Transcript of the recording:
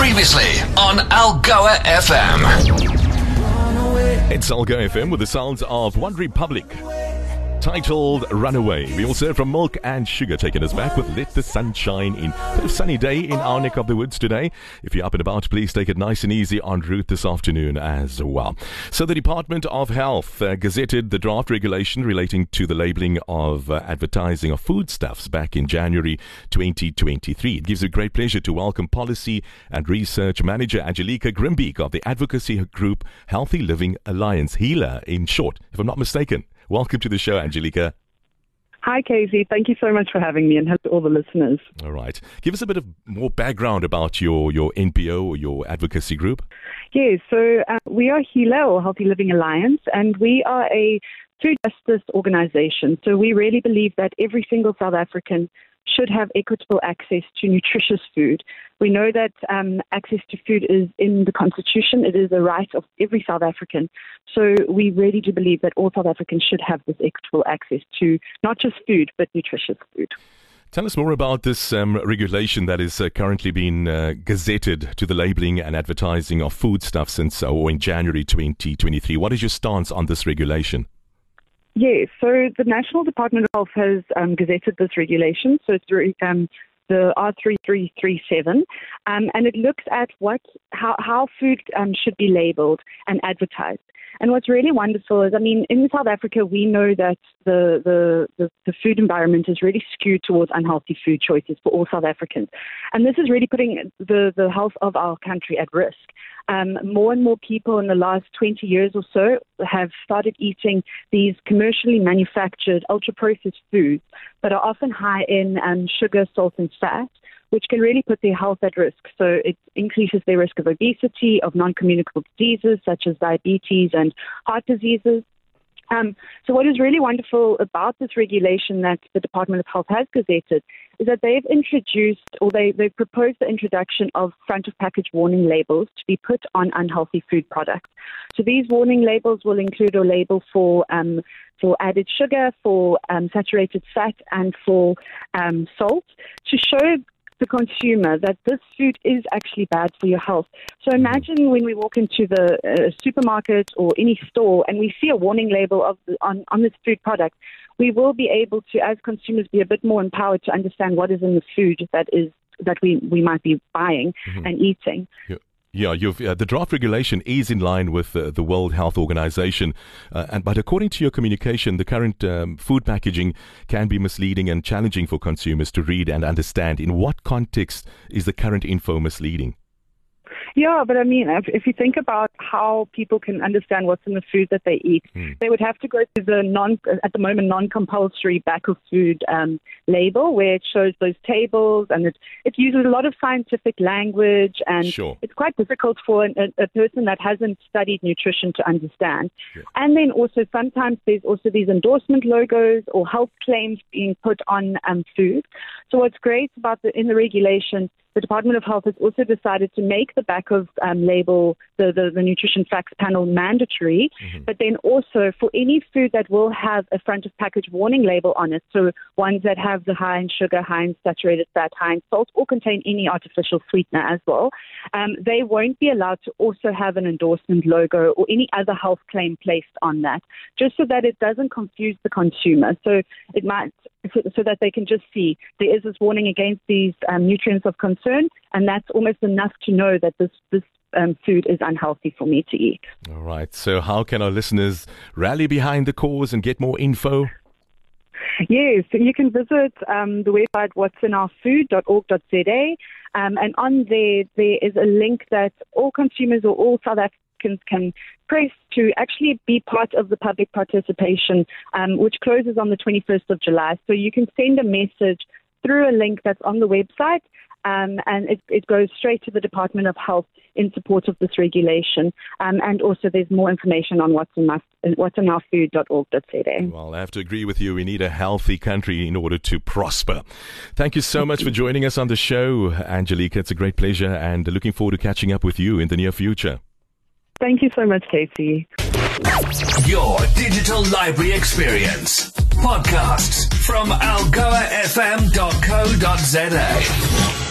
Previously on Algoa FM. It's Algoa FM with the sounds of One Republic. Titled Runaway. We also heard from Milk and Sugar taking us back with Let the Sun Shine In. Bit of sunny day in our neck of the woods today. If you're up and about, please take it nice and easy en route this afternoon as well. So, the Department of Health uh, gazetted the draft regulation relating to the labeling of uh, advertising of foodstuffs back in January 2023. It gives me great pleasure to welcome Policy and Research Manager Angelika Grimbeek of the advocacy group Healthy Living Alliance, HEALA in short, if I'm not mistaken. Welcome to the show, Angelika. Hi, Kaycee. Thank you so much for having me and hello to all the listeners. All right. Give us a bit of more background about your, your NPO or your advocacy group. Yes, so uh, we are HEALA or Healthy Living Alliance, and we are a food justice organization. So we really believe that every single South African should have equitable access to nutritious food. We know that um, access to food is in the Constitution, it is a right of every South African. So we really do believe that all South Africans should have this equitable access to not just food, but nutritious food. Tell us more about this um, regulation that is uh, currently being uh, gazetted to the labeling and advertising of foodstuff since uh, or in January 2023. What is your stance on this regulation? Yes, so the National Department of Health has um, gazetted this regulation, so through um, the R3337, um, and it looks at what how, how food um, should be labeled and advertised. And what's really wonderful is, I mean, in South Africa, we know that the, the, the, the, food environment is really skewed towards unhealthy food choices for all South Africans. And this is really putting the, the health of our country at risk. Um, more and more people in the last 20 years or so have started eating these commercially manufactured, ultra processed foods that are often high in um, sugar, salt, and fat which can really put their health at risk. So it increases their risk of obesity, of non communicable diseases such as diabetes and heart diseases. Um, so what is really wonderful about this regulation that the Department of Health has gazetted is that they've introduced or they, they've proposed the introduction of front of package warning labels to be put on unhealthy food products. So these warning labels will include a label for um, for added sugar, for um, saturated fat, and for um, salt to show the consumer that this food is actually bad for your health. So mm-hmm. imagine when we walk into the uh, supermarket or any store and we see a warning label of on, on this food product, we will be able to, as consumers, be a bit more empowered to understand what is in the food that is that we, we might be buying mm-hmm. and eating. Yeah, uh, the draft regulation is in line with uh, the World Health Organization, uh, and but according to your communication, the current um, food packaging can be misleading and challenging for consumers to read and understand. In what context is the current info misleading? Yeah, but I mean, if, if you think about how people can understand what's in the food that they eat, mm. they would have to go to the non, at the moment, non-compulsory back of food um, label where it shows those tables and it, it uses a lot of scientific language and sure. it's quite difficult for a, a, person that hasn't studied nutrition to understand. Yeah. And then also sometimes there's also these endorsement logos or health claims being put on um, food. So what's great about the in the regulation the Department of Health has also decided to make the back of um, label, the, the, the, nutrition facts panel mandatory, mm-hmm. but then also for any food that will have a front of package warning label on it, so ones that have the high in sugar, high in saturated fat, high in salt, or contain any artificial sweetener as well, um, they won't be allowed to also have an endorsement logo or any other health claim placed on that, just so that it doesn't confuse the consumer. So it might so, so, that they can just see there is this warning against these um, nutrients of concern, and that's almost enough to know that this this um, food is unhealthy for me to eat. All right. So, how can our listeners rally behind the cause and get more info? Yes, so you can visit um, the website what'sinourfood.org.za, um, and on there there is a link that all consumers or all South Africans can press to actually be part of the public participation, um, which closes on the 21st of July. So you can send a message through a link that's on the website. Um, and it, it, goes straight to the Department of Health in support of this regulation. Um, and also, there's more information on what's in, my, what's in our food.org.za. Well, I have to agree with you. We need a healthy country in order to prosper. Thank you so much for joining us on the show, Angelika. It's a great pleasure, and looking forward to catching up with you in the near future. Thank you so much, Kaycee. Your digital library experience. Podcasts from algoafm.co.za.